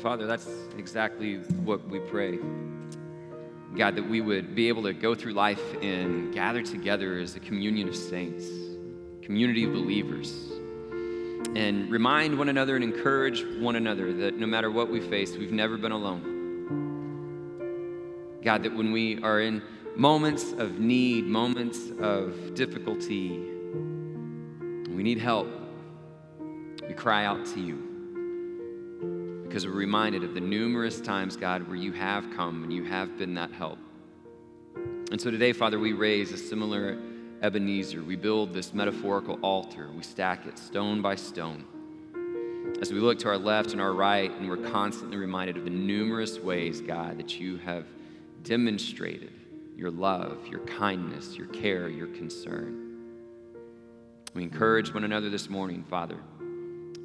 Father, that's exactly what we pray. God, that we would be able to go through life and gather together as a communion of saints, community of believers, and remind one another and encourage one another that no matter what we face, we've never been alone. God, that when we are in moments of need, moments of difficulty, we need help, we cry out to you because we're reminded of the numerous times, God, where you have come and you have been that help. And so today, Father, we raise a similar Ebenezer. We build this metaphorical altar, we stack it stone by stone. As we look to our left and our right, and we're constantly reminded of the numerous ways, God, that you have demonstrated your love, your kindness, your care, your concern. We encourage one another this morning, Father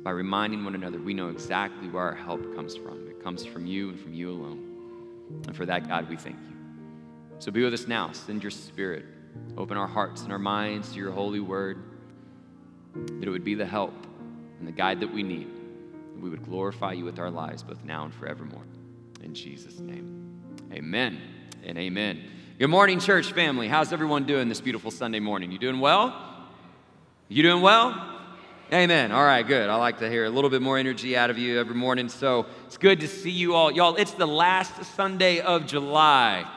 by reminding one another we know exactly where our help comes from. It comes from you and from you alone. And for that, God, we thank you. So be with us now. Send your spirit. Open our hearts and our minds to your holy word, that it would be the help and the guide that we need. That we would glorify you with our lives, both now and forevermore. In Jesus' name, amen and amen. Good morning, church family. How's everyone doing this beautiful Sunday morning? You doing well? You doing well? Amen. All right, good. I like to hear a little bit more energy out of you every morning. So it's good to see you all. Y'all, it's the last Sunday of July.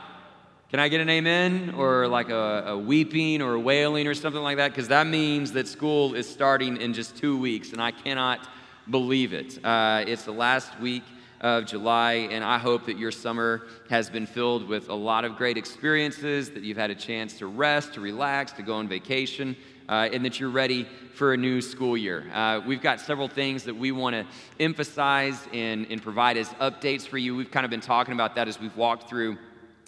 Can I get an amen or like a, a weeping or a wailing or something like that? Because that means that school is starting in just two weeks, and I cannot believe it. Uh, it's the last week of July, and I hope that your summer has been filled with a lot of great experiences, that you've had a chance to rest, to relax, to go on vacation uh, and that you're ready for a new school year. Uh, we've got several things that we want to emphasize and, and provide as updates for you. We've kind of been talking about that as we've walked through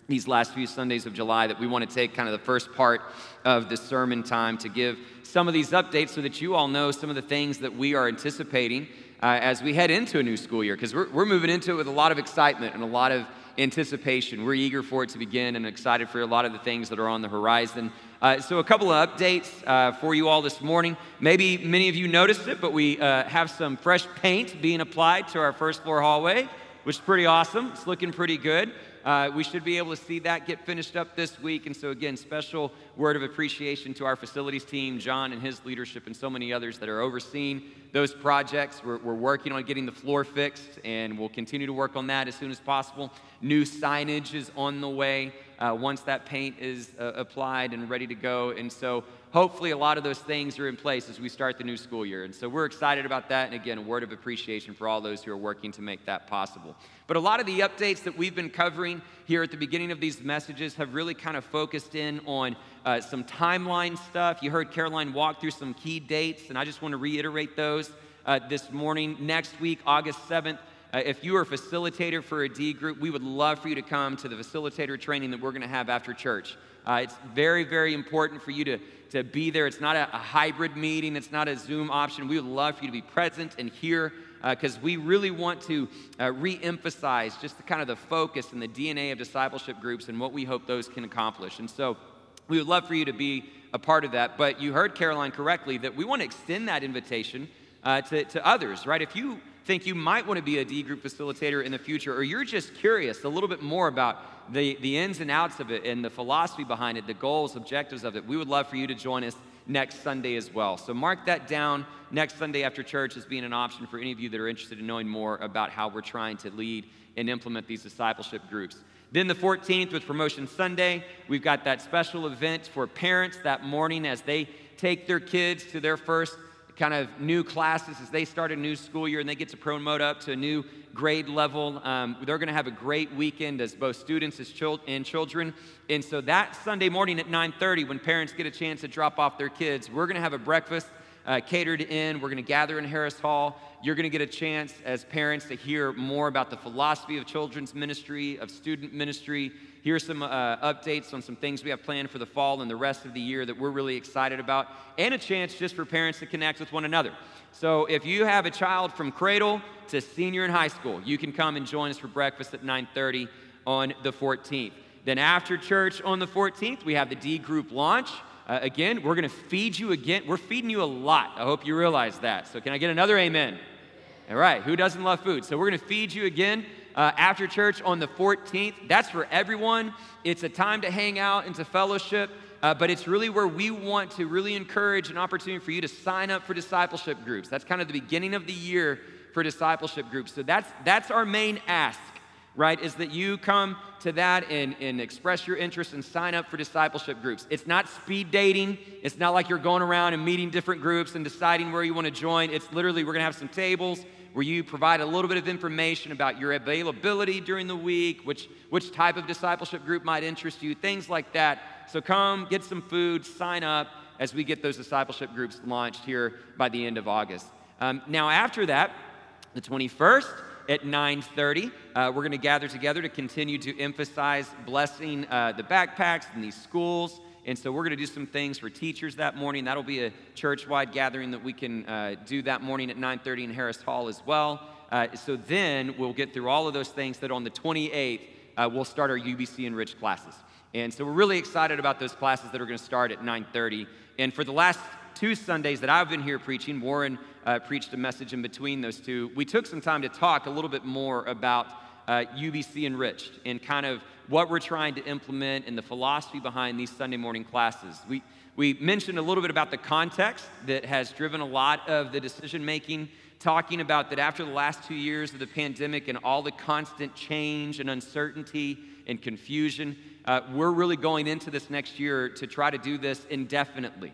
these last few Sundays of July that we want to take kind of the first part of the sermon time to give some of these updates so that you all know some of the things that we are anticipating uh, as we head into a new school year because we're, we're moving into it with a lot of excitement and a lot of anticipation. We're eager for it to begin and excited for a lot of the things that are on the horizon. Uh, so, a couple of updates uh, for you all this morning. Maybe many of you noticed it, but we uh, have some fresh paint being applied to our first floor hallway, which is pretty awesome. It's looking pretty good. Uh, we should be able to see that get finished up this week. And so, again, special word of appreciation to our facilities team, John and his leadership, and so many others that are overseeing those projects. We're, we're working on getting the floor fixed, and we'll continue to work on that as soon as possible. New signage is on the way uh, once that paint is uh, applied and ready to go. And so, hopefully, a lot of those things are in place as we start the new school year. And so, we're excited about that. And again, a word of appreciation for all those who are working to make that possible. But a lot of the updates that we've been covering here at the beginning of these messages have really kind of focused in on uh, some timeline stuff. You heard Caroline walk through some key dates, and I just want to reiterate those uh, this morning. Next week, August 7th, uh, if you are a facilitator for a D group, we would love for you to come to the facilitator training that we're going to have after church. Uh, it's very, very important for you to, to be there. It's not a, a, hybrid meeting, it's not a Zoom option. We would love for you to be present and here because uh, we really want to uh, re emphasize just the kind of the focus and the DNA of discipleship groups and what we hope those can accomplish. And so we would love for you to be a part of that. But you heard Caroline correctly that we want to extend that invitation uh, to, to others, right? If you think you might want to be a D group facilitator in the future, or you're just curious a little bit more about the, the ins and outs of it and the philosophy behind it, the goals, objectives of it, we would love for you to join us next Sunday as well. So mark that down next Sunday after church as being an option for any of you that are interested in knowing more about how we're trying to lead and implement these discipleship groups. Then the 14th with Promotion Sunday, we've got that special event for parents that morning as they take their kids to their first kind of new classes as they start a new school year and they get to promote up to a new grade level. Um, they're going to have a great weekend as both students as chil- and children. And so that Sunday morning at 9:30, when parents get a chance to drop off their kids, we're going to have a breakfast uh, catered in. We're going to gather in Harris Hall. You're going to get a chance as parents to hear more about the philosophy of children's ministry, of student ministry. Here's some uh, updates on some things we have planned for the fall and the rest of the year that we're really excited about, and a chance just for parents to connect with one another. So if you have a child from cradle to senior in high school, you can come and join us for breakfast at 9:30 on the 14th. Then after church on the 14th, we have the D group launch. Uh, again, we're going to feed you again. We're feeding you a lot. I hope you realize that. So, can I get another amen? All right, who doesn't love food? So we're going to feed you again uh, after church on the 14th. That's for everyone. It's a time to hang out and to fellowship. Uh, but it's really where we want to really encourage an opportunity for you to sign up for discipleship groups. That's kind of the beginning of the year for discipleship groups. So that's that's our main ask, right? Is that you come to that and, and express your interest and sign up for discipleship groups. It's not speed dating. It's not like you're going around and meeting different groups and deciding where you want to join. It's literally we're gonna have some tables where you provide a little bit of information about your availability during the week, which, which type of discipleship group might interest you, things like that. So come, get some food, sign up as we get those discipleship groups launched here by the end of August. Um, now, after that, the 21st at 9.30 uh, we're going to gather together to continue to emphasize blessing uh, the backpacks in these schools and so we're going to do some things for teachers that morning. That'll be a church-wide gathering that we can uh, do that morning at 9:30 in Harris Hall as well. Uh, so then we'll get through all of those things. That on the 28th uh, we'll start our UBC Enriched classes. And so we're really excited about those classes that are going to start at 9:30. And for the last two Sundays that I've been here preaching, Warren uh, preached a message in between those two. We took some time to talk a little bit more about uh, UBC Enriched and kind of what we're trying to implement and the philosophy behind these Sunday morning classes. We, we mentioned a little bit about the context that has driven a lot of the decision making, talking about that after the last two years of the pandemic and all the constant change and uncertainty and confusion, uh, we're really going into this next year to try to do this indefinitely.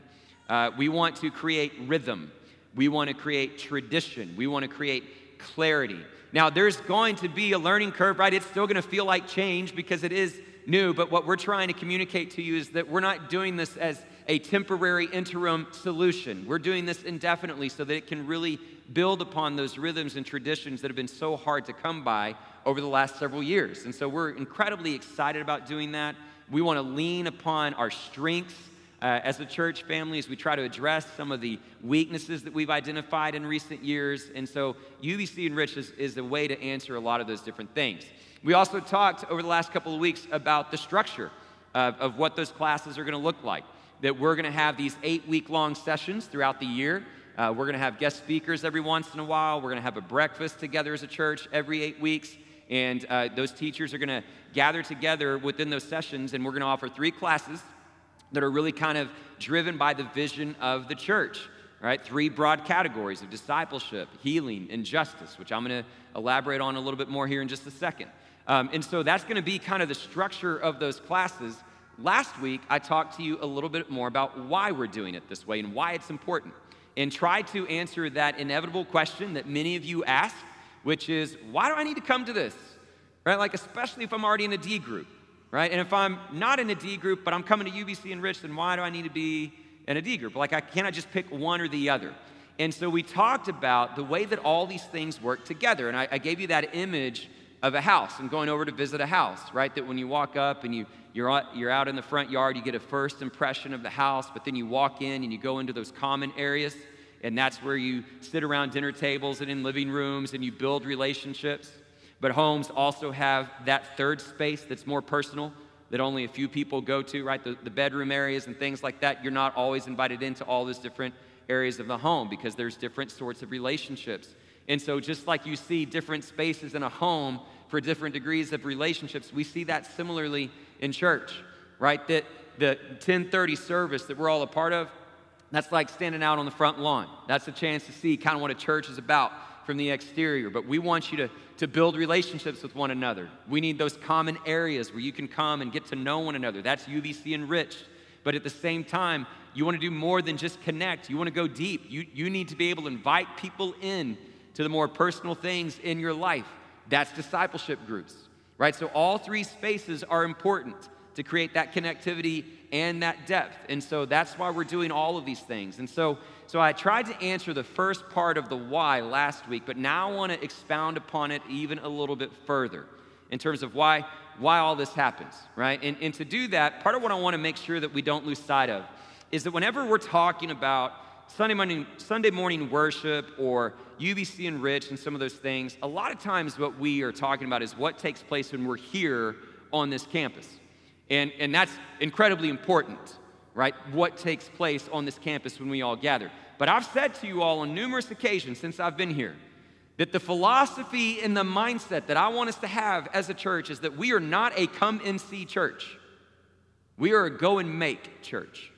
Uh, we want to create rhythm, we want to create tradition, we want to create clarity. Now, there's going to be a learning curve, right? It's still going to feel like change because it is new, but what we're trying to communicate to you is that we're not doing this as a temporary interim solution. We're doing this indefinitely so that it can really build upon those rhythms and traditions that have been so hard to come by over the last several years. And so we're incredibly excited about doing that. We want to lean upon our strengths uh, as a church family as we try to address some of the weaknesses that we've identified in recent years. And so UBC Enrich is, is a way to answer a lot of those different things. We also talked over the last couple of weeks about the structure of, of what those classes are going to look like. That we're going to have these eight week long sessions throughout the year. Uh, we're going to have guest speakers every once in a while. We're going to have a breakfast together as a church every eight weeks. And uh, those teachers are going to gather together within those sessions, and we're going to offer three classes that are really kind of driven by the vision of the church, right? Three broad categories of discipleship, healing, and justice, which I'm going to elaborate on a little bit more here in just a second. Um, and so that's going to be kind of the structure of those classes. Last week, I talked to you a little bit more about why we're doing it this way and why it's important, and try to answer that inevitable question that many of you ask, which is, why do I need to come to this? Right? Like, especially if I'm already in a D group right? And if I'm not in a D group, but I'm coming to UBC Enriched, then why do I need to be in a D group? Like, I can I just pick one or the other. And so we talked about the way that all these things work together. And I, I gave you that image of a house and going over to visit a house, right? That when you walk up and you, you're, out, you're out in the front yard, you get a first impression of the house, but then you walk in and you go into those common areas, and that's where you sit around dinner tables and in living rooms and you build relationships. But homes also have that third space that's more personal, that only a few people go to, right? The, the bedroom areas and things like that. You're not always invited into all those different areas of the home because there's different sorts of relationships. And so, just like you see different spaces in a home for different degrees of relationships, we see that similarly in church, right? That the 1030 service that we're all a part of, that's like standing out on the front lawn. That's a chance to see kind of what a church is about from the exterior. But we want you to to build relationships with one another. We need those common areas where you can come and get to know one another. That's UBC enriched. But at the same time, you want to do more than just connect. You want to go deep. You, you need to be able to invite people in to the more personal things in your life. That's discipleship groups, right? So all three spaces are important to create that connectivity and that depth. And so that's why we're doing all of these things. And so so I tried to answer the first part of the why last week, but now I want to expound upon it even a little bit further in terms of why, why all this happens, right? And, and to do that, part of what I want to make sure that we don't lose sight of is that whenever we're talking about Sunday morning, Sunday morning worship or UBC Enriched and some of those things, a lot of times what we are talking about is what takes place when we're here on this campus. And, and that's incredibly important right? What takes place on this campus when we all gather. But I've said to you all on numerous occasions since I've been here That the philosophy and the mindset that I want us to have as a church is that we are not a come and see church. We are a go and make church.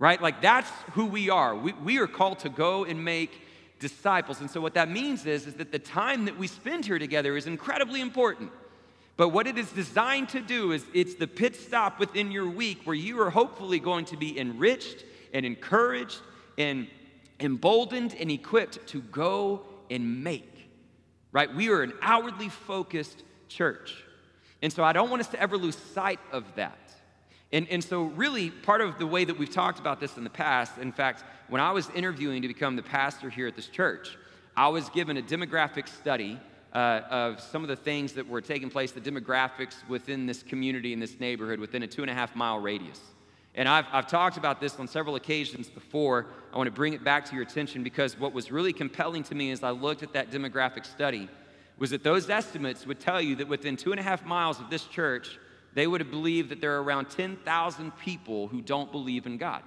Right? Like that's who we are. We, we are called to go and make disciples. And so what that means is, is that the time that we spend here together is incredibly important. But what it is designed to do is it's the pit stop within your week where you are hopefully going to be enriched and encouraged and emboldened and equipped to go and make. Right? We are an outwardly focused church. And so I don't want us to ever lose sight of that. And, and so, really, part of the way that we've talked about this in the past, in fact, when I was interviewing to become the pastor here at this church, I was given a demographic study uh, of some of the things that were taking place, the demographics within this community, in this neighborhood, within a two and a half mile radius. And I've, I've talked about this on several occasions before. I want to bring it back to your attention because what was really compelling to me as I looked at that demographic study was that those estimates would tell you that within two and a half miles of this church, they would have believed that there are around 10,000 people who don't believe in God.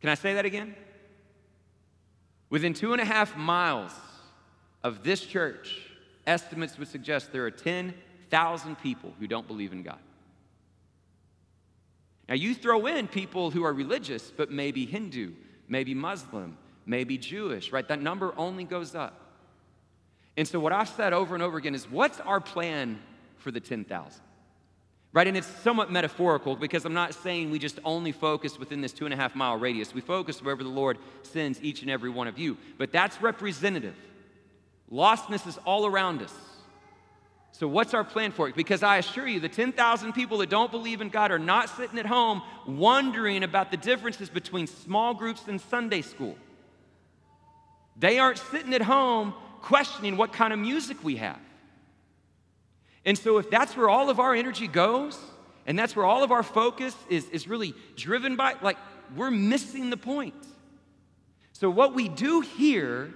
Can I say that again? Within two and a half miles of this church, estimates would suggest there are 10,000 people who don't believe in God. Now, you throw in people who are religious, but maybe Hindu, maybe Muslim, maybe Jewish, right? That number only goes up. And so, what I've said over and over again is what's our plan for the 10,000. Right? And it's somewhat metaphorical because I'm not saying we just only focus within this two and a half mile radius. We focus wherever the Lord sends each and every one of you. But that's representative. Lostness is all around us. So, what's our plan for it? Because I assure you, the 10,000 people that don't believe in God are not sitting at home wondering about the differences between small groups and Sunday school. They aren't sitting at home questioning what kind of music we have. And so, if that's where all of our energy goes, and that's where all of our focus is, is really driven by, like, we're missing the point. So, what we do here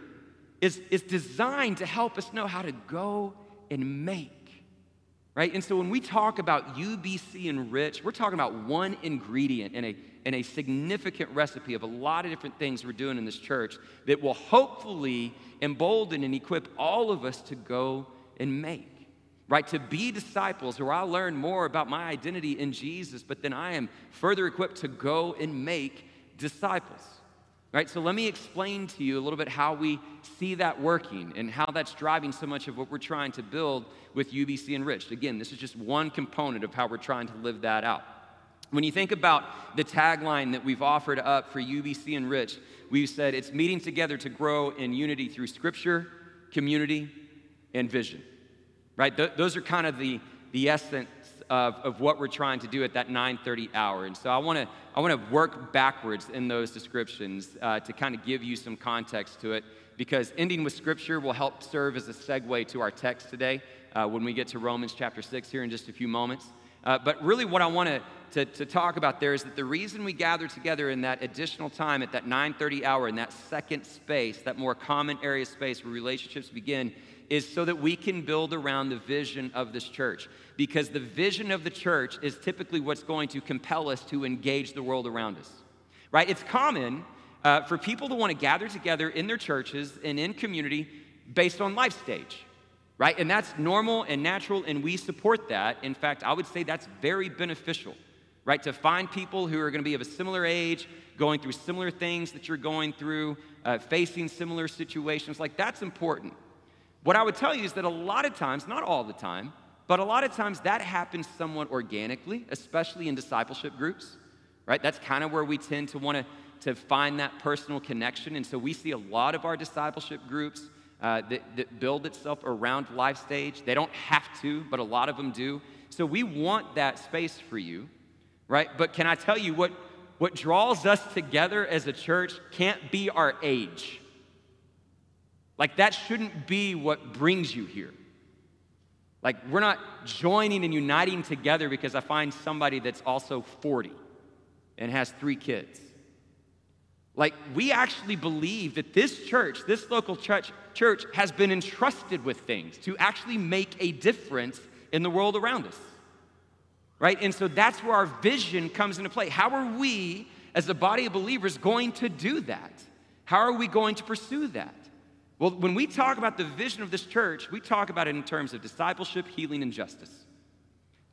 is, is designed to help us know how to go and make. Right? And so when we talk about UBC Enriched, we're talking about one ingredient in a, in a significant recipe of a lot of different things we're doing in this church that will hopefully embolden and equip all of us to go and make right? To be disciples where I'll learn more about my identity in Jesus, but then I am further equipped to go and make disciples. Right? So let me explain to you a little bit how we see that working and how that's driving so much of what we're trying to build with UBC Enriched. Again, this is just one component of how we're trying to live that out. When you think about the tagline that we've offered up for UBC Enriched, we've said it's meeting together to grow in unity through scripture, community, and vision right? Th- those are kind of the, the essence of, of what we're trying to do at that 9.30 hour. And so I want to I wanna work backwards in those descriptions uh, to kind of give you some context to it because ending with scripture will help serve as a segue to our text today uh, when we get to Romans chapter 6 here in just a few moments. Uh, but really, what I want to, to talk about there is that the reason we gather together in that additional time at that 9:30 hour in that second space, that more common area space where relationships begin, is so that we can build around the vision of this church. Because the vision of the church is typically what's going to compel us to engage the world around us, right? It's common uh, for people to want to gather together in their churches and in community based on life stage, right? And that's normal and natural, and we support that. In fact, I would say that's very beneficial, right? To find people who are going to be of a similar age, going through similar things that you're going through, uh, facing similar situations, like that's important. What I would tell you is that a lot of times, not all the time, but a lot of times that happens somewhat organically, especially in discipleship groups, right? That's kind of where we tend to want to to find that personal connection. And so we see a lot of our discipleship groups uh, that, that build itself around life stage. They don't have to, but a lot of them do. So we want that space for you, right? But can I tell you what, what draws us together as a church can't be our age. Like, that shouldn't be what brings you here. Like, we're not joining and uniting together because I find somebody that's also 40 and has three kids. Like, we actually believe that this church, this local church, church has been entrusted with things to actually make a difference in the world around us. Right? And so that's where our vision comes into play. How are we, as a body of believers, going to do that? How are we going to pursue that? Well, when we talk about the vision of this church, we talk about it in terms of discipleship, healing, and justice.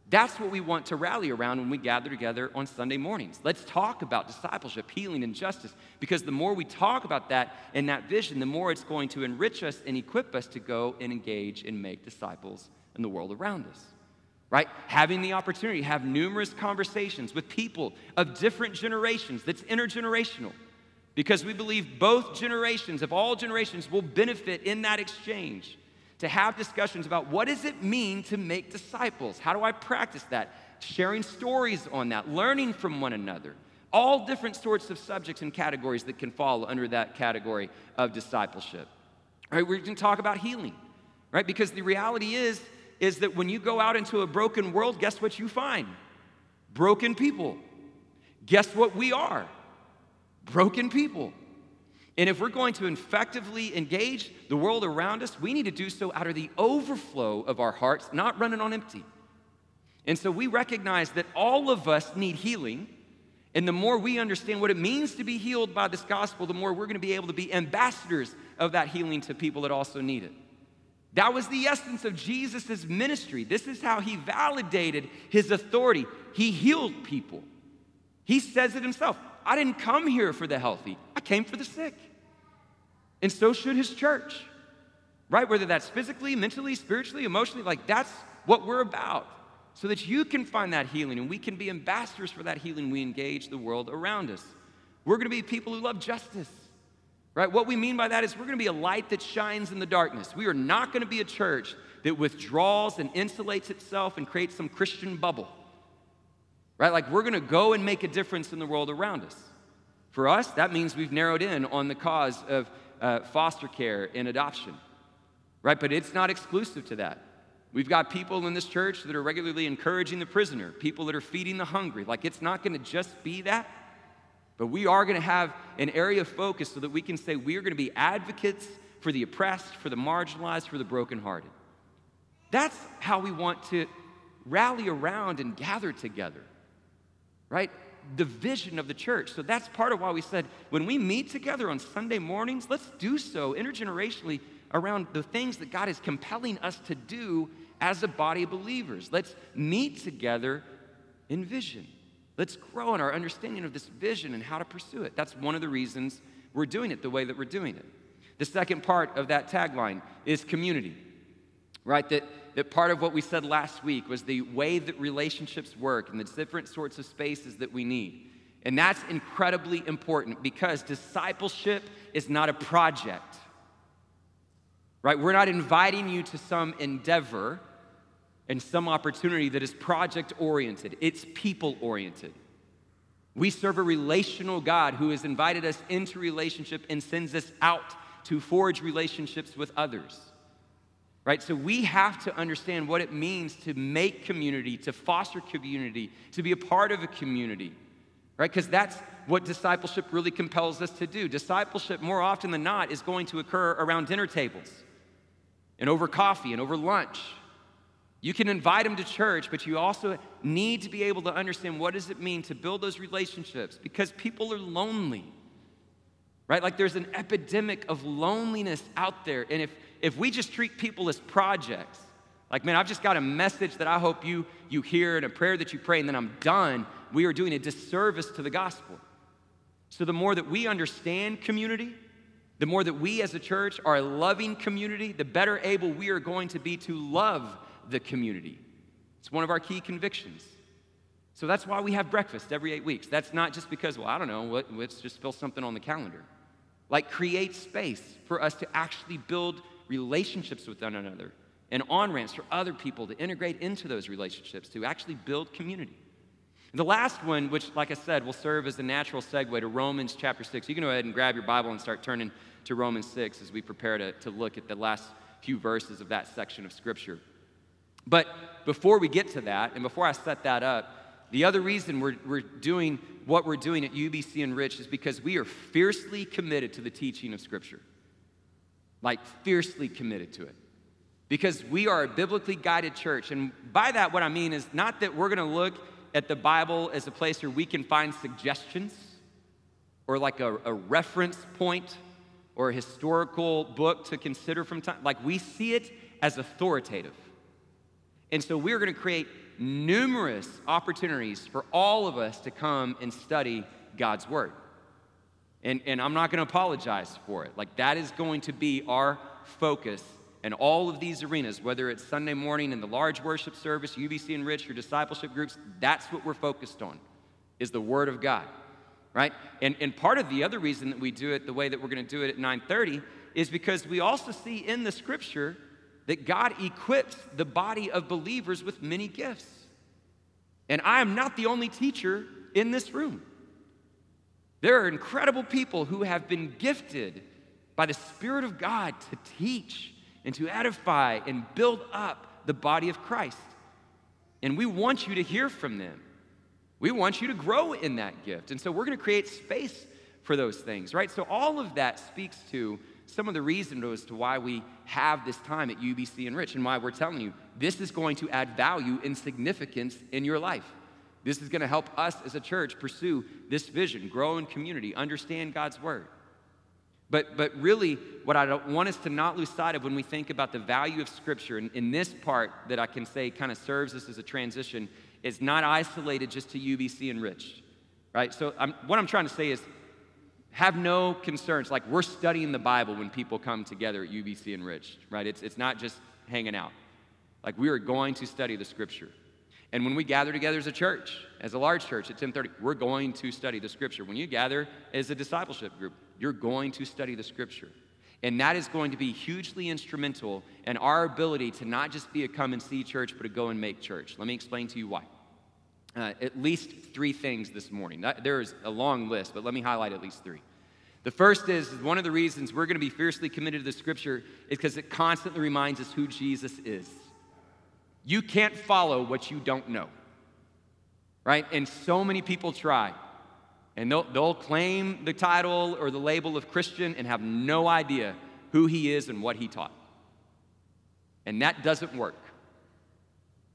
That's what we want to rally around when we gather together on Sunday mornings. Let's talk about discipleship, healing, and justice, because the more we talk about that and that vision, the more it's going to enrich us and equip us to go and engage and make disciples in the world around us. Right? Having the opportunity to have numerous conversations with people of different generations that's intergenerational because we believe both generations of all generations will benefit in that exchange to have discussions about what does it mean to make disciples? How do i practice that? Sharing stories on that learning from one another. All different sorts of subjects and categories that can fall under that category of discipleship. All right we're going to talk about healing right? Because the reality is is that when you go out into a broken world guess what you find? Broken people. Guess what we are broken people. And if we're going to effectively engage the world around us, we need to do so out of the overflow of our hearts, not running on empty. And so we recognize that all of us need healing. And the more we understand what it means to be healed by this gospel, the more we're going to be able to be ambassadors of that healing to people that also need it. That was the essence of Jesus' ministry. This is how he validated his authority. He healed people. He says it himself I didn't come here for the healthy, I came for the sick. And so should his church, right? Whether that's physically, mentally, spiritually, emotionally, like that's what we're about. So that you can find that healing and we can be ambassadors for that healing. We engage the world around us. We're gonna be people who love justice, right? What we mean by that is we're gonna be a light that shines in the darkness. We are not gonna be a church that withdraws and insulates itself and creates some Christian bubble right? Like we're going to go and make a difference in the world around us. For us, that means we've narrowed in on the cause of uh, foster care and adoption, right? But it's not exclusive to that. We've got people in this church that are regularly encouraging the prisoner, people that are feeding the hungry. Like it's not going to just be that, but we are going to have an area of focus so that we can say we are going to be advocates for the oppressed, for the marginalized, for the brokenhearted. That's how we want to rally around and gather together right? The vision of the church. So that's part of why we said when we meet together on Sunday mornings, let's do so intergenerationally around the things that God is compelling us to do as a body of believers. Let's meet together in vision. Let's grow in our understanding of this vision and how to pursue it. That's one of the reasons we're doing it the way that we're doing it. The second part of that tagline is community, right? That that part of what we said last week was the way that relationships work and the different sorts of spaces that we need. And that's incredibly important because discipleship is not a project, right? We're not inviting you to some endeavor and some opportunity that is project oriented, it's people oriented. We serve a relational God who has invited us into relationship and sends us out to forge relationships with others right? So we have to understand what it means to make community, to foster community, to be a part of a community, right? Because that's what discipleship really compels us to do. Discipleship, more often than not, is going to occur around dinner tables and over coffee and over lunch. You can invite them to church, but you also need to be able to understand what does it mean to build those relationships because people are lonely. Right? Like there's an epidemic of loneliness out there. And if if we just treat people as projects, like, man, I've just got a message that I hope you, you hear and a prayer that you pray, and then I'm done, we are doing a disservice to the gospel. So, the more that we understand community, the more that we as a church are a loving community, the better able we are going to be to love the community. It's one of our key convictions. So that's why we have breakfast every eight weeks. That's not just because, well, I don't know, let's just fill something on the calendar. Like, create space for us to actually build relationships with one another and on ramps for other people to integrate into those relationships to actually build community. And the last one, which, like I said, will serve as a natural segue to Romans chapter 6. You can go ahead and grab your Bible and start turning to Romans 6 as we prepare to, to look at the last few verses of that section of Scripture. But before we get to that, and before I set that up, the other reason we're, we're doing what we're doing at UBC Enriched is because we are fiercely committed to the teaching of Scripture like fiercely committed to it. Because we are a biblically guided church. And by that, what I mean is not that we're gonna look at the Bible as a place where we can find suggestions or like a, a reference point or a historical book to consider from time. Like we see it as authoritative. And so we're going to create numerous opportunities for all of us to come and study God's Word. And, and I'm not going to apologize for it. Like, that is going to be our focus in all of these arenas, whether it's Sunday morning in the large worship service, UBC Enrich, your discipleship groups, that's what we're focused on, is the Word of God, right? And, and part of the other reason that we do it the way that we're going to do it at 930 is because we also see in the Scripture that God equips the body of believers with many gifts. And I am not the only teacher in this room. There are incredible people who have been gifted by the Spirit of God to teach and to edify and build up the body of Christ. And we want you to hear from them. We want you to grow in that gift. And so we're going to create space for those things, right? So all of that speaks to some of the reasons as to why we have this time at UBC Enrich and why we're telling you this is going to add value and significance in your life. This is going to help us as a church pursue this vision, grow in community, understand God's word. But, but really, what I want us to not lose sight of when we think about the value of Scripture, and in this part that I can say kind of serves us as a transition, is not isolated just to UBC Enriched, right? So I'm, what I'm trying to say is have no concerns. Like we're studying the Bible when people come together at UBC Enriched, right? It's, it's not just hanging out. Like we are going to study the Scripture. And when we gather together as a church, as a large church at 1030, we're going to study the scripture. When you gather as a discipleship group, you're going to study the scripture. And that is going to be hugely instrumental in our ability to not just be a come and see church, but to go and make church. Let me explain to you why. Uh, at least three things this morning. That, there is a long list, but let me highlight at least three. The first is one of the reasons we're going to be fiercely committed to the scripture is because it constantly reminds us who Jesus is. You can't follow what you don't know, right? And so many people try. And they'll, they'll claim the title or the label of Christian and have no idea who he is and what he taught. And that doesn't work,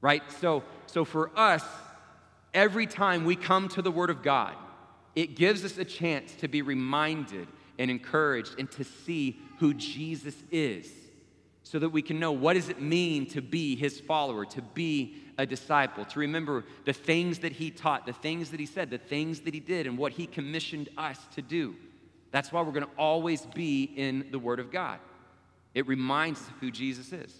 right? So, so for us, every time we come to the Word of God, it gives us a chance to be reminded and encouraged and to see who Jesus is so that we can know what does it mean to be his follower, to be a disciple, to remember the things that he taught, the things that he said, the things that he did, and what he commissioned us to do. That's why we're going to always be in the Word of God. It reminds us who Jesus is.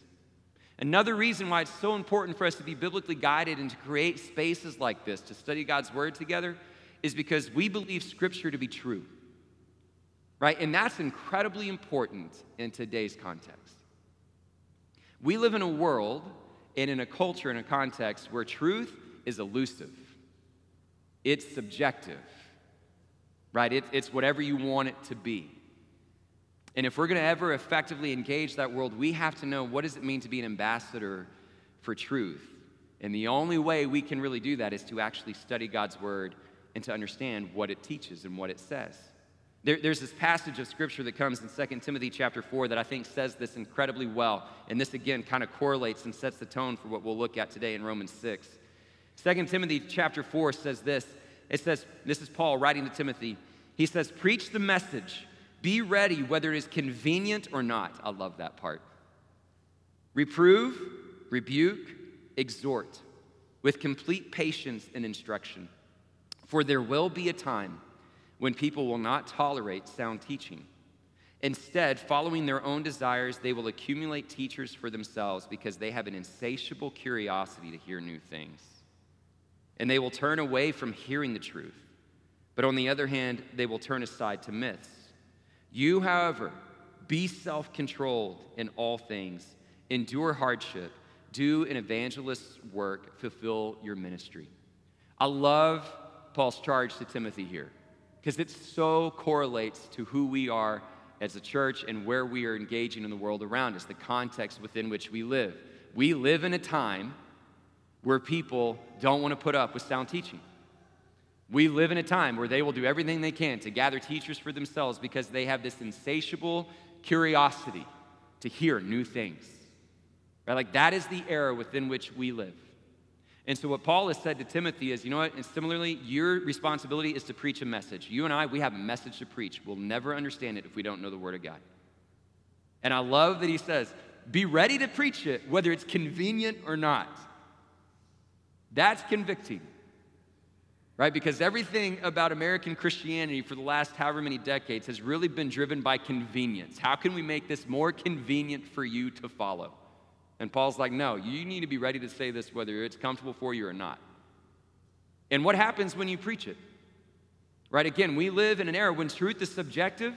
Another reason why it's so important for us to be biblically guided and to create spaces like this, to study God's Word together, is because we believe Scripture to be true. Right? And that's incredibly important in today's context. We live in a world and in a culture, in a context where truth is elusive, it's subjective, right? It, it's whatever you want it to be. And if we're going to ever effectively engage that world, we have to know what does it mean to be an ambassador for truth. And the only way we can really do that is to actually study God's word and to understand what it teaches and what it says. There, there's this passage of scripture that comes in 2 Timothy chapter 4 that I think says this incredibly well. And this again kind of correlates and sets the tone for what we'll look at today in Romans 6. 2 Timothy chapter 4 says this. It says, this is Paul writing to Timothy. He says, Preach the message. Be ready whether it is convenient or not. I love that part. Reprove, rebuke, exhort with complete patience and instruction. For there will be a time when people will not tolerate sound teaching. Instead, following their own desires, they will accumulate teachers for themselves because they have an insatiable curiosity to hear new things. And they will turn away from hearing the truth. But on the other hand, they will turn aside to myths. You, however, be self controlled in all things, endure hardship, do an evangelist's work, fulfill your ministry. I love Paul's charge to Timothy here because it so correlates to who we are as a church and where we are engaging in the world around us, the context within which we live. We live in a time where people don't want to put up with sound teaching. We live in a time where they will do everything they can to gather teachers for themselves because they have this insatiable curiosity to hear new things. Right? Like that is the era within which we live. And so, what Paul has said to Timothy is, you know what? And similarly, your responsibility is to preach a message. You and I, we have a message to preach. We'll never understand it if we don't know the Word of God. And I love that he says, be ready to preach it, whether it's convenient or not. That's convicting, right? Because everything about American Christianity for the last however many decades has really been driven by convenience. How can we make this more convenient for you to follow? And Paul's like, no, you need to be ready to say this whether it's comfortable for you or not. And what happens when you preach it? Right? Again, we live in an era when truth is subjective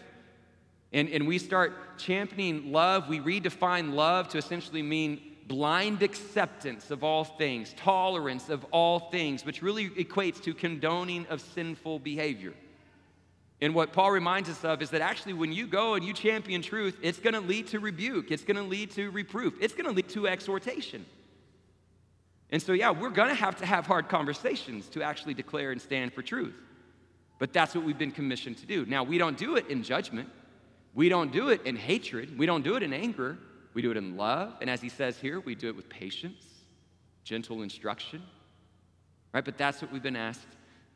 and, and we start championing love. We redefine love to essentially mean blind acceptance of all things, tolerance of all things, which really equates to condoning of sinful behavior. And what Paul reminds us of is that actually, when you go and you champion truth, it's going to lead to rebuke, it's going to lead to reproof, it's going to lead to exhortation. And so, yeah, we're going to have to have hard conversations to actually declare and stand for truth. But that's what we've been commissioned to do. Now, we don't do it in judgment, we don't do it in hatred, we don't do it in anger, we do it in love. And as he says here, we do it with patience, gentle instruction. Right? But that's what we've been asked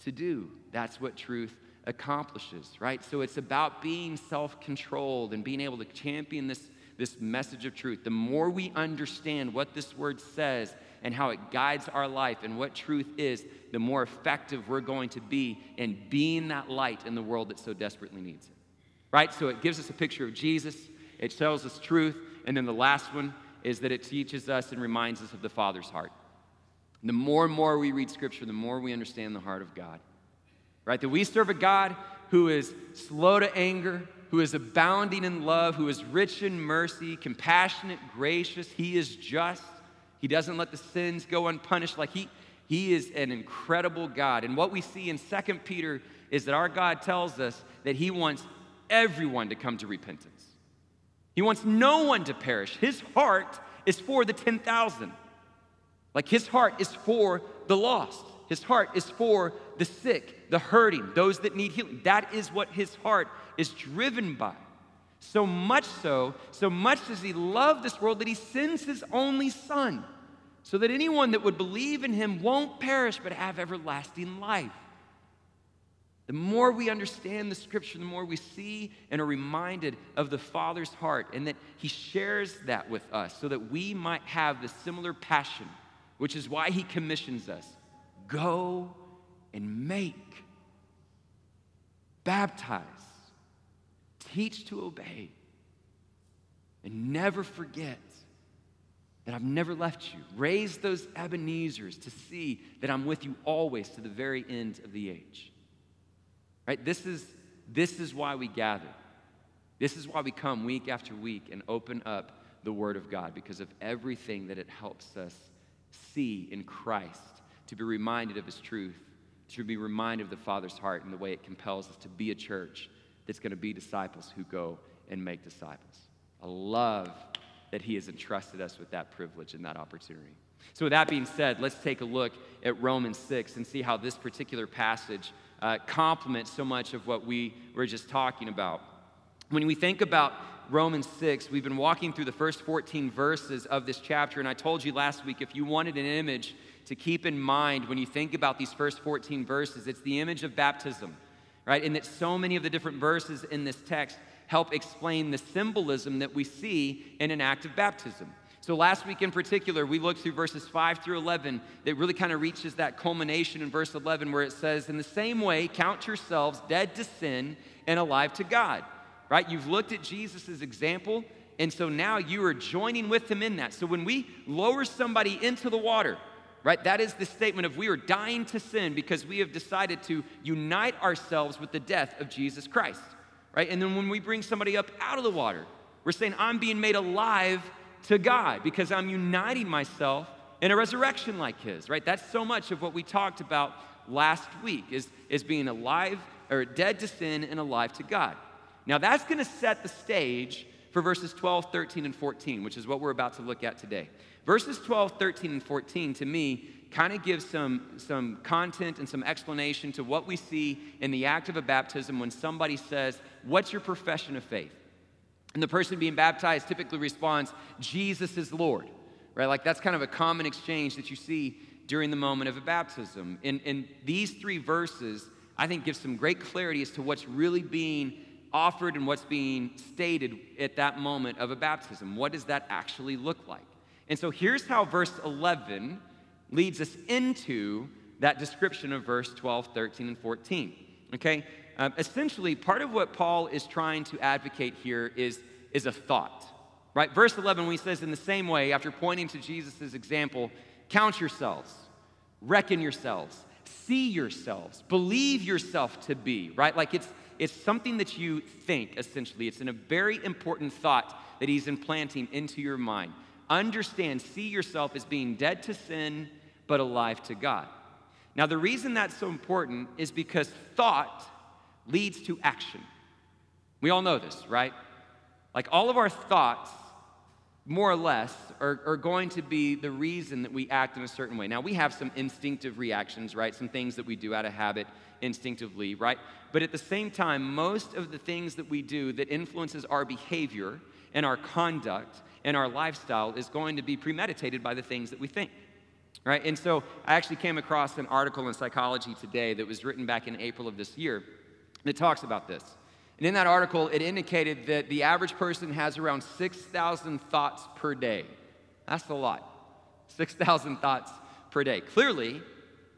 to do. That's what truth accomplishes, right? So it's about being self controlled and being able to champion this, this message of truth. The more we understand what this word says and how it guides our life and what truth is, the more effective we're going to be in being that light in the world that so desperately needs it. Right? So it gives us a picture of Jesus, it tells us truth, and then the last one is that it teaches us and reminds us of the Father's heart. The more and more we read Scripture, the more we understand the heart of God. Right? That we serve a God who is slow to anger, who is abounding in love, who is rich in mercy, compassionate, gracious. He is just. He doesn't let the sins go unpunished. Like he, he is an incredible God. And what we see in 2 Peter is that our God tells us that He wants everyone to come to repentance. He wants no one to perish. His heart is for the 10,000. Like his heart is for the lost. His heart is for the sick, the hurting, those that need healing. That is what his heart is driven by. So much so, so much does he love this world that he sends his only son so that anyone that would believe in him won't perish but have everlasting life. The more we understand the scripture, the more we see and are reminded of the Father's heart and that He shares that with us so that we might have the similar passion, which is why He commissions us go and make, baptize, teach to obey, and never forget that I've never left you. Raise those Ebenezers to see that I'm with you always to the very end of the age. Right? This is, this is why we gather. This is why we come week after week and open up the Word of God because of everything that it helps us see in Christ, to be reminded of His truth, to be reminded of the Father's heart and the way it compels us to be a church that's going to be disciples who go and make disciples. I love that He has entrusted us with that privilege and that opportunity. So, with that being said, let's take a look at Romans 6 and see how this particular passage uh, complements so much of what we were just talking about. When we think about Romans 6, we've been walking through the first 14 verses of this chapter, and I told you last week if you wanted an image to keep in mind when you think about these first 14 verses, it's the image of baptism, right? And that so many of the different verses in this text help explain the symbolism that we see in an act of baptism. So, last week in particular, we looked through verses 5 through 11 that really kind of reaches that culmination in verse 11 where it says, In the same way, count yourselves dead to sin and alive to God. Right? You've looked at Jesus' example, and so now you are joining with him in that. So, when we lower somebody into the water, right, that is the statement of we are dying to sin because we have decided to unite ourselves with the death of Jesus Christ. Right? And then when we bring somebody up out of the water, we're saying, I'm being made alive to God because I'm uniting myself in a resurrection like his, right? That's so much of what we talked about last week is, is being alive or dead to sin and alive to God. Now that's going to set the stage for verses 12, 13, and 14, which is what we're about to look at today. Verses 12, 13, and 14 to me kind of gives some, some content and some explanation to what we see in the act of a baptism when somebody says, What's your profession of faith? And the person being baptized typically responds, Jesus is Lord, right? Like that's kind of a common exchange that you see during the moment of a baptism. And, and these three verses, I think, give some great clarity as to what's really being offered and what's being stated at that moment of a baptism. What does that actually look like? And so here's how verse 11 leads us into that description of verse 12, 13, and 14. Okay? Um, essentially, part of what Paul is trying to advocate here is, is a thought. Right? Verse 11, when he says, in the same way, after pointing to Jesus' example, count yourselves, reckon yourselves, see yourselves, believe yourself to be, right? Like it's, it's something that you think, essentially. It's in a very important thought that he's implanting into your mind. Understand, see yourself as being dead to sin, but alive to God. Now, the reason that's so important is because thought leads to action. We all know this, right? Like all of our thoughts, more or less, are, are going to be the reason that we act in a certain way. Now, we have some instinctive reactions, right? Some things that we do out of habit instinctively, right? But at the same time, most of the things that we do that influences our behavior and our conduct and our lifestyle is going to be premeditated by the things that we think right? And so I actually came across an article in Psychology Today that was written back in April of this year that talks about this. And in that article, it indicated that the average person has around 6,000 thoughts per day. That's a lot. 6,000 thoughts per day. Clearly,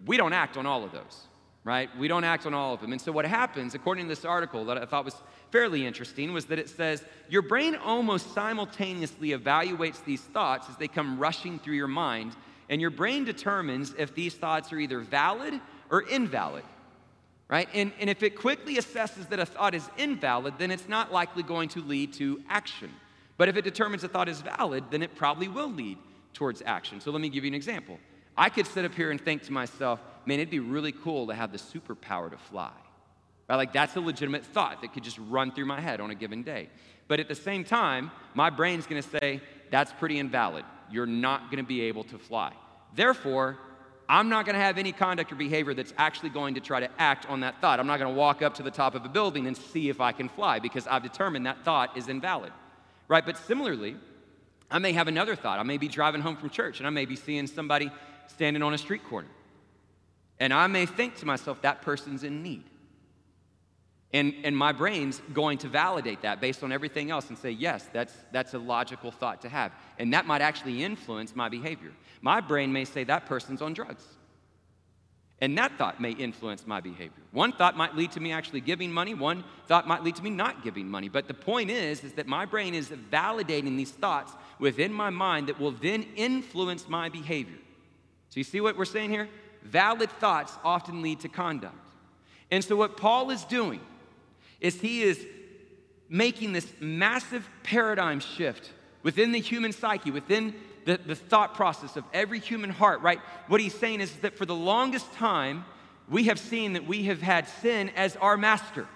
we don't act on all of those, right? We don't act on all of them. And so, what happens, according to this article that I thought was fairly interesting, was that it says your brain almost simultaneously evaluates these thoughts as they come rushing through your mind and your brain determines if these thoughts are either valid or invalid, right? And, and if it quickly assesses that a thought is invalid, then it's not likely going to lead to action. But if it determines a thought is valid, then it probably will lead towards action. So let me give you an example. I could sit up here and think to myself, man, it'd be really cool to have the superpower to fly. Right? Like that's a legitimate thought that could just run through my head on a given day. But at the same time, my brain's gonna say, that's pretty invalid you're not to be able to fly. Therefore, I'm not to have any conduct or behavior that's actually going to try to act on that thought. I'm not to walk up to the top of a building and see if I can fly because I've determined that thought is invalid. Right? But similarly, I may have another thought. I may be driving home from church and I may be seeing somebody standing on a street corner. And I may think to myself, that person's in need. And, and my brain's going to validate that based on everything else and say, yes, that's, that's a logical thought to have. And that might actually influence my behavior. My brain may say that person's on drugs. And that thought may influence my behavior. One thought might lead to me actually giving money, one thought might lead to me not giving money. But the point is, is that my brain is validating these thoughts within my mind that will then influence my behavior. So you see what we're saying here? Valid thoughts often lead to conduct. And so what Paul is doing is he is making this massive paradigm shift within the human psyche, within the, the thought process of every human heart, right? What he's saying is that for the longest time, we have seen that we have had sin as our master.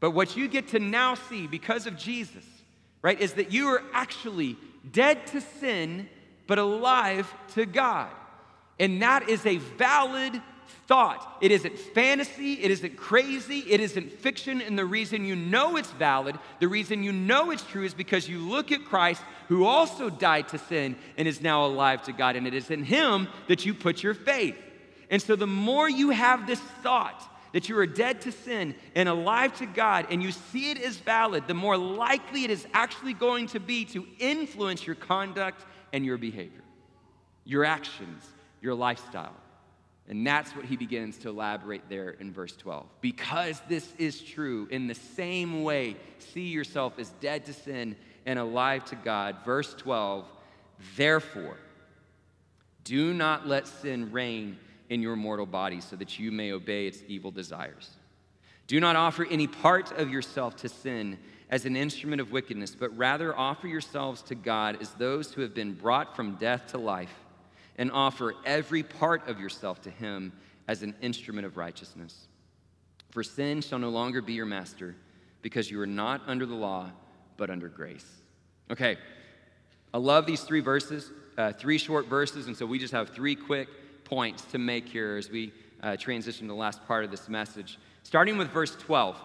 But what you get to now see because of Jesus, right, is that you are actually dead to sin, but alive to God. And that is a valid thought. It isn't fantasy, it isn't crazy, it isn't fiction. And the reason you know it's valid, the reason you know it's true is because you look at Christ who also died to sin and is now alive to God. And it is in Him that you put your faith. And so the more you have this thought, that you are dead to sin and alive to God, and you see it as valid, the more likely it is actually going to be to influence your conduct and your behavior, your actions, your lifestyle. And that's what he begins to elaborate there in verse 12. Because this is true, in the same way, see yourself as dead to sin and alive to God. Verse 12, therefore, do not let sin reign in your mortal body so that you may obey its evil desires. Do not offer any part of yourself to sin as an instrument of wickedness, but rather offer yourselves to God as those who have been brought from death to life and offer every part of yourself to him as an instrument of righteousness. For sin shall no longer be your master, because you are not under the law, but under grace. Okay, I love these three verses, uh, three short verses, and so we just have three quick points to make here as we uh, transition to the last part of this message. Starting with verse 12.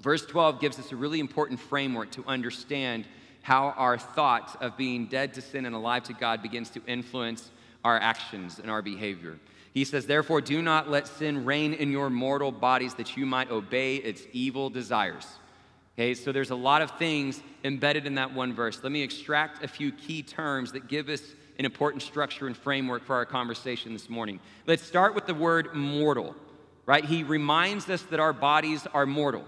Verse 12 gives us a really important framework to understand how our thought of being dead to sin and alive to God begins to influence our actions and our behavior. He says, Therefore, do not let sin reign in your mortal bodies that you might obey its evil desires. Okay, so there's a lot of things embedded in that one verse. Let me extract a few key terms that give us an important structure and framework for our conversation this morning. Let's start with the word mortal, right? He reminds us that our bodies are mortal.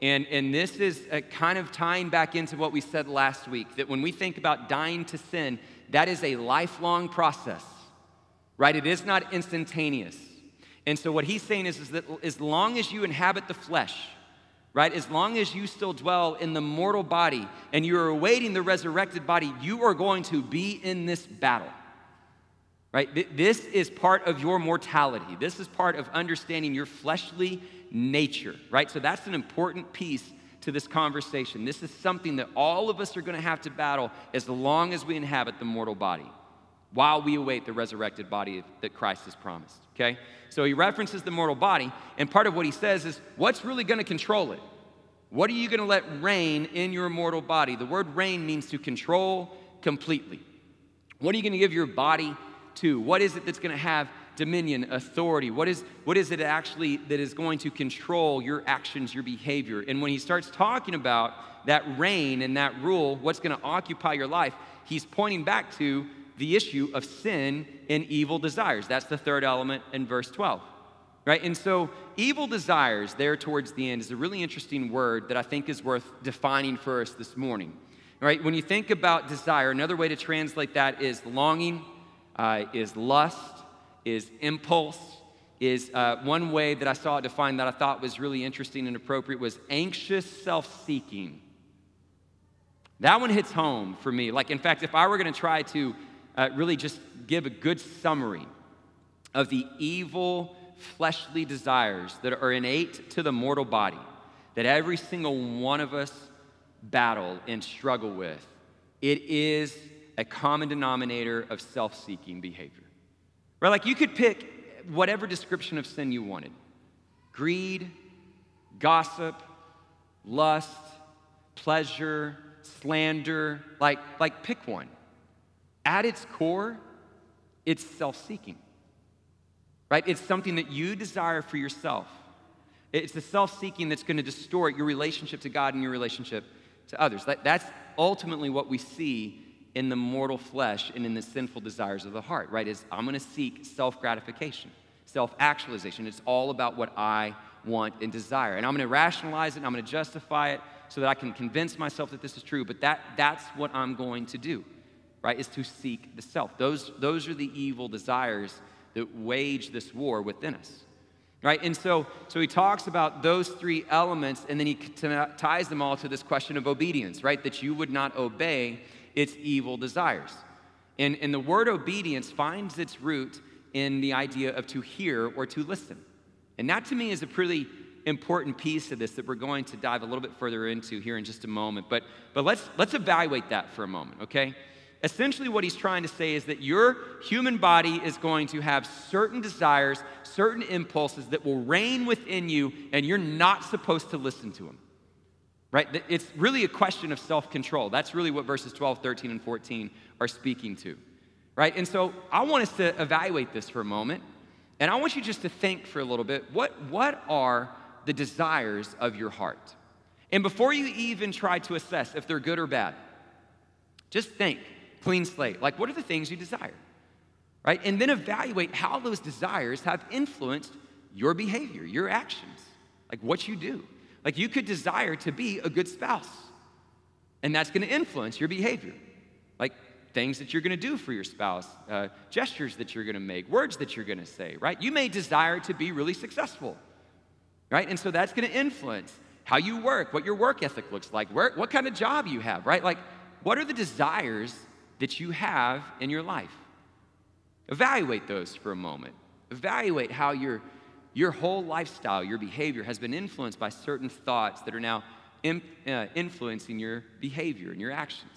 And, and this is uh, kind of tying back into what we said last week that when we think about dying to sin, that is a lifelong process, right? It is not instantaneous. And so what he's saying is, is that as long as you inhabit the flesh, right, as long as you still dwell in the mortal body and you're awaiting the resurrected body, you are going to be in this battle. Right? This is part of your mortality. This is part of understanding your fleshly nature, right? So that's an important piece to this conversation. This is something that all of us are going to have to battle as long as we inhabit the mortal body while we await the resurrected body that Christ has promised. Okay? So he references the mortal body, and part of what he says is what's really going to control it? What are you going to let reign in your mortal body? The word reign means to control completely. What are you going to give your body to? What is it that's going to have dominion, authority? What is, what is it actually that is going to control your actions, your behavior? And when he starts talking about that reign and that rule, what's going to occupy your life, he's pointing back to the issue of sin and evil desires. That's the third element in verse 12. Right? And so, evil desires, there towards the end, is a really interesting word that I think is worth defining for us this morning. Right? When you think about desire, another way to translate that is longing, uh, is lust, is impulse, is uh, one way that I saw it defined that I thought was really interesting and appropriate was anxious self seeking. That one hits home for me. Like, in fact, if I were going to try to uh, really just give a good summary of the evil fleshly desires that are innate to the mortal body, that every single one of us battle and struggle with, it is a common denominator of self seeking behavior. Right? Like you could pick whatever description of sin you wanted greed, gossip, lust, pleasure, slander. Like, like pick one. At its core, it's self seeking. Right? It's something that you desire for yourself. It's the self seeking that's going to distort your relationship to God and your relationship to others. That, that's ultimately what we see in the mortal flesh and in the sinful desires of the heart, right? Is I'm going to seek self gratification, self actualization. It's all about what I want and desire. And I'm going to rationalize it and I'm going to justify it so that I can convince myself that this is true. But that, that's what I'm going to do, right? Is to seek the self. Those, those are the evil desires that wage this war within us. Right? And so, so he talks about those three elements, and then he ties them all to this question of obedience, right? That you would not obey its evil desires. And, and the word obedience finds its root in the idea of to hear or to listen. And that to me is a pretty important piece of this that we're going to dive a little bit further into here in just a moment. But, but let's, let's evaluate that for a moment, okay? Essentially, what he's trying to say is that your human body is going to have certain desires, certain impulses that will reign within you, and you're not supposed to listen to them right? It's really a question of self control. That's really what verses 12, 13, and 14 are speaking to, right? And so I want us to evaluate this for a moment, and I want you just to think for a little bit what, what are the desires of your heart? And before you even try to assess if they're good or bad, just think clean slate. Like, what are the things you desire? Right? And then evaluate how those desires have influenced your behavior, your actions, like what you do. Like you could desire to be a good spouse, and that's going to influence your behavior. Like things that you're going to do for your spouse, uh, gestures that you're going to make, words that you're going to say, right? You may desire to be really successful, right? And so that's going to influence how you work, what your work ethic looks like, where, what kind of job you have, right? Like, what are the desires that you have in your life? Evaluate those for a moment. Evaluate how you're your whole lifestyle, your behavior has been influenced by certain thoughts that are now in, uh, influencing your behavior and your actions.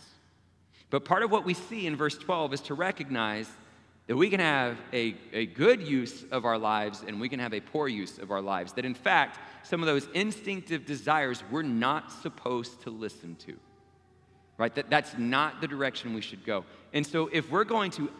But part of what we see in verse 12 is to recognize that we can have a, a good use of our lives and we can have a poor use of our lives. That in fact, some of those instinctive desires we're not supposed to listen to. Right? That, that's not the direction we should go. And so if we're going to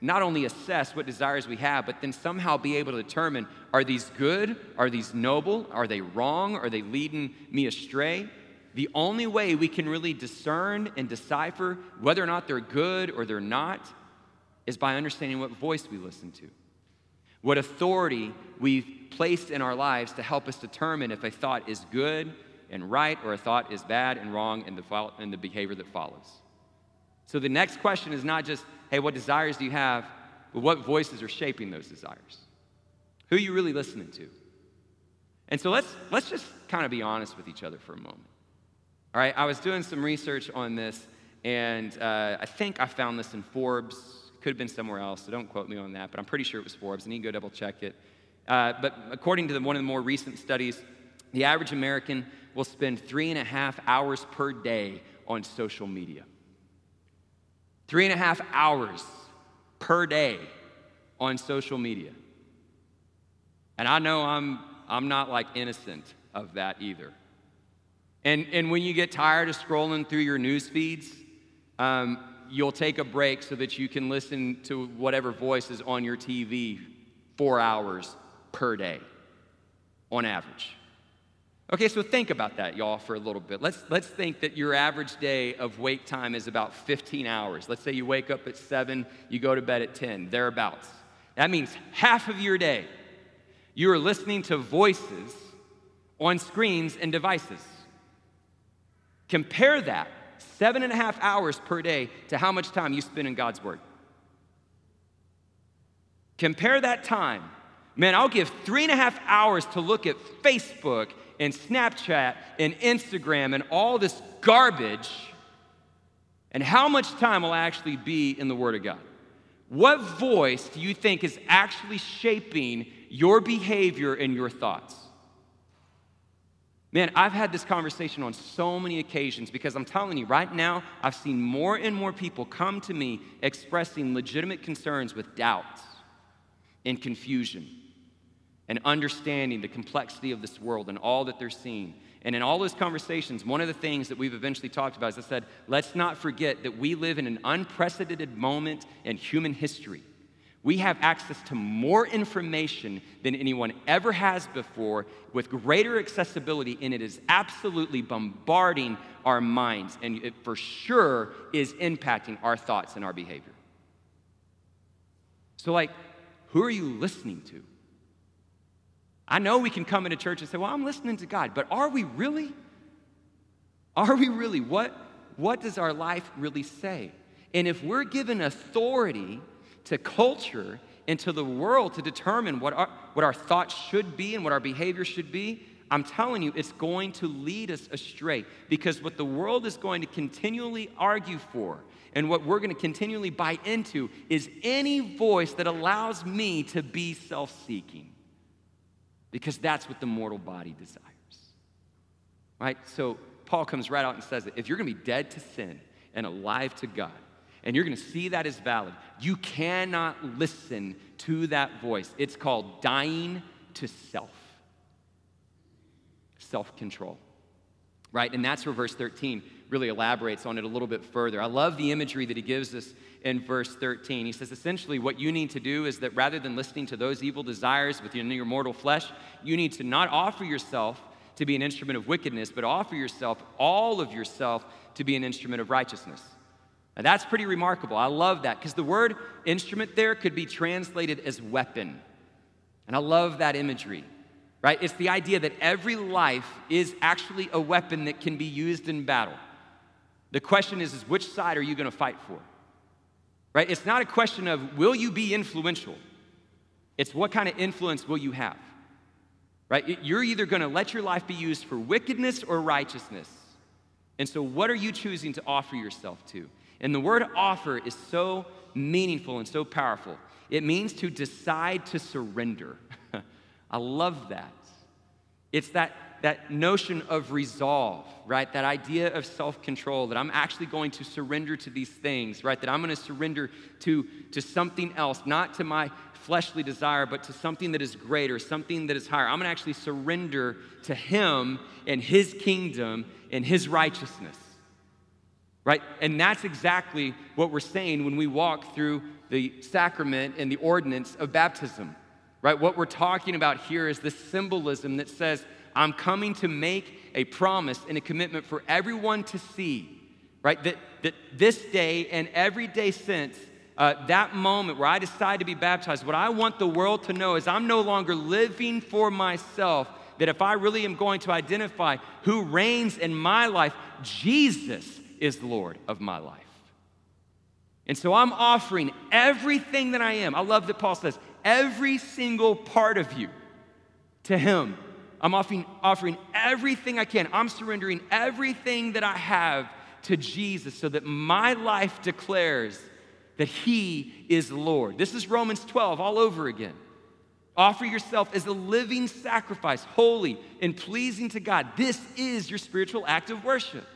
not only assess what desires we have, but then somehow be able to determine are these good? Are these noble? Are they wrong? Are they leading me astray? The only way we can really discern and decipher whether or not they're good or they're not is by understanding what voice we listen to, what authority we've placed in our lives to help us determine if a thought is good and right or a thought is bad and wrong and the, and the behavior that follows. So the next question is not just, hey, what desires do you have? But what voices are shaping those desires? Who are you really listening to? And so let's, let's just kind of be honest with each other for a moment. All right, I was doing some research on this, and uh, I think I found this in Forbes. Could have been somewhere else, so don't quote me on that, but I'm pretty sure it was Forbes, and you can go double check it. Uh, but according to the, one of the more recent studies, the average American will spend three and a half hours per day on social media. Three and a half hours per day on social media. And I know I'm, I'm not like innocent of that either. And, and when you get tired of scrolling through your news feeds, um, you'll take a break so that you can listen to whatever voice is on your TV four hours per day on average. Okay, so think about that, y'all, for a little bit. Let's, let's think that your average day of wake time is about 15 hours. Let's say you wake up at 7, you go to bed at 10, thereabouts. That means half of your day you are listening to voices on screens and devices. Compare that, seven and a half hours per day, to how much time you spend in God's Word. Compare that time. Man, I'll give three and a half hours to look at Facebook and Snapchat and Instagram and all this garbage, and how much time will I actually be in the Word of God? What voice do you think is actually shaping your behavior and your thoughts? Man, I've had this conversation on so many occasions because I'm telling you, right now, I've seen more and more people come to me expressing legitimate concerns with doubts and confusion and understanding the complexity of this world and all that they're seeing. And in all those conversations, one of the things that we've eventually talked about is I said, let's not forget that we live in an unprecedented moment in human history. We have access to more information than anyone ever has before with greater accessibility, and it is absolutely bombarding our minds, and it for sure is impacting our thoughts and our behavior. So, like, who are you listening to? I know we can come into church and say, well, I'm listening to God, but are we really? Are we really? What, what does our life really say? And if we're given authority to culture and to the world to determine what our, what our thoughts should be and what our behavior should be, I'm telling you, it's going to lead us astray because what the world is going to continually argue for and what we're going to continually buy into is any voice that allows me to be self seeking because that's what the mortal body desires. Right? So Paul comes right out and says that if you're going to be dead to sin and alive to God, and you're going to see that as valid, you cannot listen to that voice. It's called dying to self, self control. Right? And that's where verse 13 really elaborates on it a little bit further. I love the imagery that he gives us in verse 13. He says, essentially, what you need to do is that rather than listening to those evil desires within your mortal flesh, you need to not offer yourself to be an instrument of wickedness, but offer yourself, all of yourself, to be an instrument of righteousness. Now, that's pretty remarkable. I love that because the word instrument there could be translated as weapon. And I love that imagery, right? It's the idea that every life is actually a weapon that can be used in battle. The question is, is which side are you going to fight for? right? It's not a question of will you be influential? It's what kind of influence will you have, right? You're either going to let your life be used for wickedness or righteousness. And so, what are you choosing to offer yourself to? And the word offer is so meaningful and so powerful. It means to decide to surrender. I love that. It's that that notion of resolve, right? That idea of self control, that I'm actually going to surrender to these things, right? That I'm going to surrender to, to something else, not to my fleshly desire, but to something that is greater, something that is higher. I'm going to actually surrender to Him and His kingdom and His righteousness, right? And that's exactly what we're saying when we walk through the sacrament and the ordinance of baptism. Right? What we're talking about here is the symbolism that says, I'm coming to make a promise and a commitment for everyone to see, right? That, that this day and every day since, uh, that moment where I decide to be baptized, what I want the world to know is I'm no longer living for myself. That if I really am going to identify who reigns in my life, Jesus is Lord of my life. And so I'm offering everything that I am. I love that Paul says, every single part of you to Him. I'm offering, offering everything I can. I'm surrendering everything that I have to Jesus so that my life declares that He is Lord. This is Romans 12 all over again. Offer yourself as a living sacrifice, holy and pleasing to God. This is your spiritual act of worship.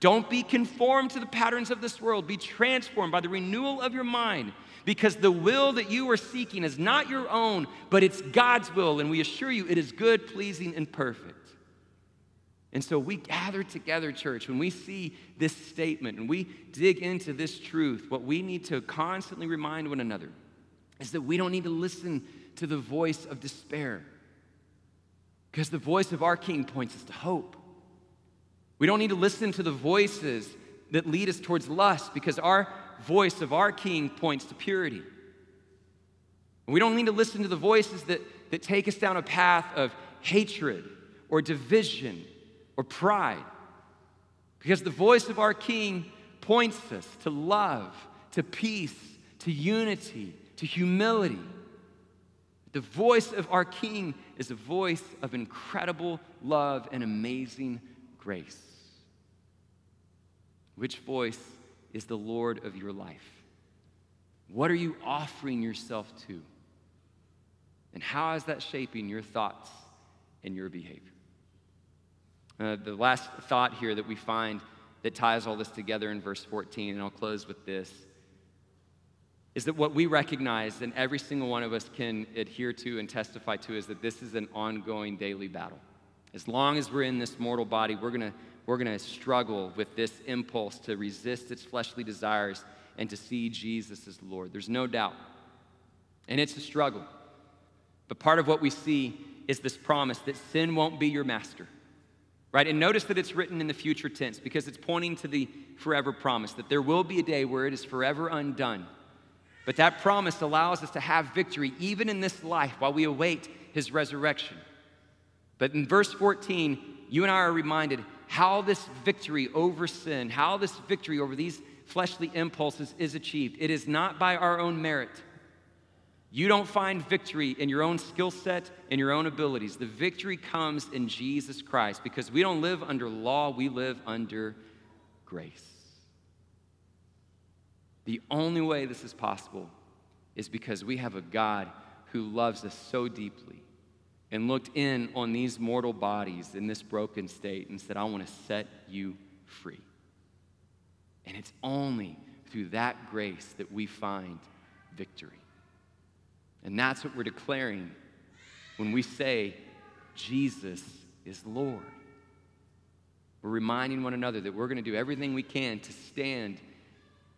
Don't be conformed to the patterns of this world. Be transformed by the renewal of your mind, because the will that you are seeking is not your own, but it's God's will, and we assure you it is good, pleasing, and perfect. And so we gather together, church, when we see this statement and we dig into this truth, what we need to constantly remind one another is that we don't need to listen to the voice of despair because the voice of our King points us to hope. We don't need to listen to the voices that lead us towards lust because our voice of our King points to purity. We don't need to listen to the voices that, that take us down a path of hatred or division or pride. Because the voice of our King points us to love, to peace, to unity, to humility. The voice of our King is a voice of incredible love and amazing grace. Which voice is the Lord of your life? What are you offering yourself to? And how is that shaping your thoughts and your behavior? Uh, the last thought here that we find that ties all this together in verse 14, and I'll close with this, is that what we recognize and every single one of us can adhere to and testify to is that this is an ongoing daily battle. As long as we're in this mortal body, we're going to we're going to struggle with this impulse to resist its fleshly desires and to see Jesus as Lord. There's no doubt. And it's a struggle. But part of what we see is this promise that sin won't be your master right? And notice that it's written in the future tense because it's pointing to the forever promise that there will be a day where it is forever undone. But that promise allows us to have victory even in this life while we await his resurrection. But in verse 14, you and I are reminded how this victory over sin, how this victory over these fleshly impulses is achieved. It is not by our own merit. You don't find victory in your own skill set and your own abilities. The victory comes in Jesus Christ because we don't live under law, we live under grace. The only way this is possible is because we have a God who loves us so deeply and looked in on these mortal bodies in this broken state and said, I want to set you free. And it's only through that grace that we find victory. And that's what we're declaring when we say, Jesus is Lord. We're reminding one another that we're going to do everything we can to stand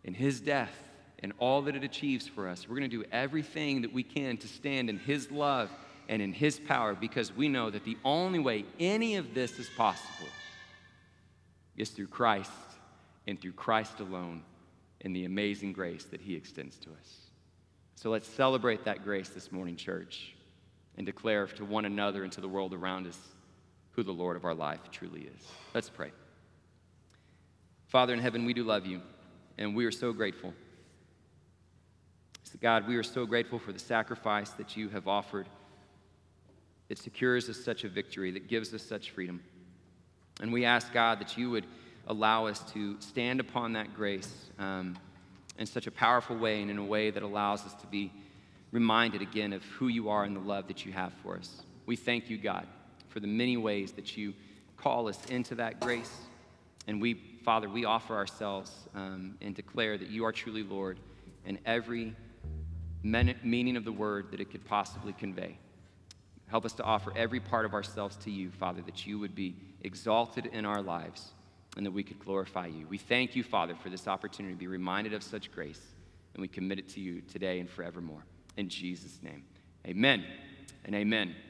in His death and all that it achieves for us. We're going to do everything that we can to stand in His love and in His power because we know that the only way any of this is possible is through Christ and through Christ alone and the amazing grace that He extends to us. So let's celebrate that grace this morning, church, and declare to one another and to the world around us who the Lord of our life truly is. Let's pray. Father in heaven, we do love you, and we are so grateful. God, we are so grateful for the sacrifice that you have offered. It secures us such a victory, that gives us such freedom. And we ask, God, that you would allow us to stand upon that grace. Um, in such a powerful way and in a way that allows us to be reminded again of who you are and the love that you have for us. We thank you, God, for the many ways that you call us into that grace. And we, Father, we offer ourselves um, and declare that you are truly Lord in every meaning of the word that it could possibly convey. Help us to offer every part of ourselves to you, Father, that you would be exalted in our lives and that we could glorify you. We thank you, Father, for this opportunity to be reminded of such grace. And we commit it to you today and forevermore. In Jesus' name, amen and amen.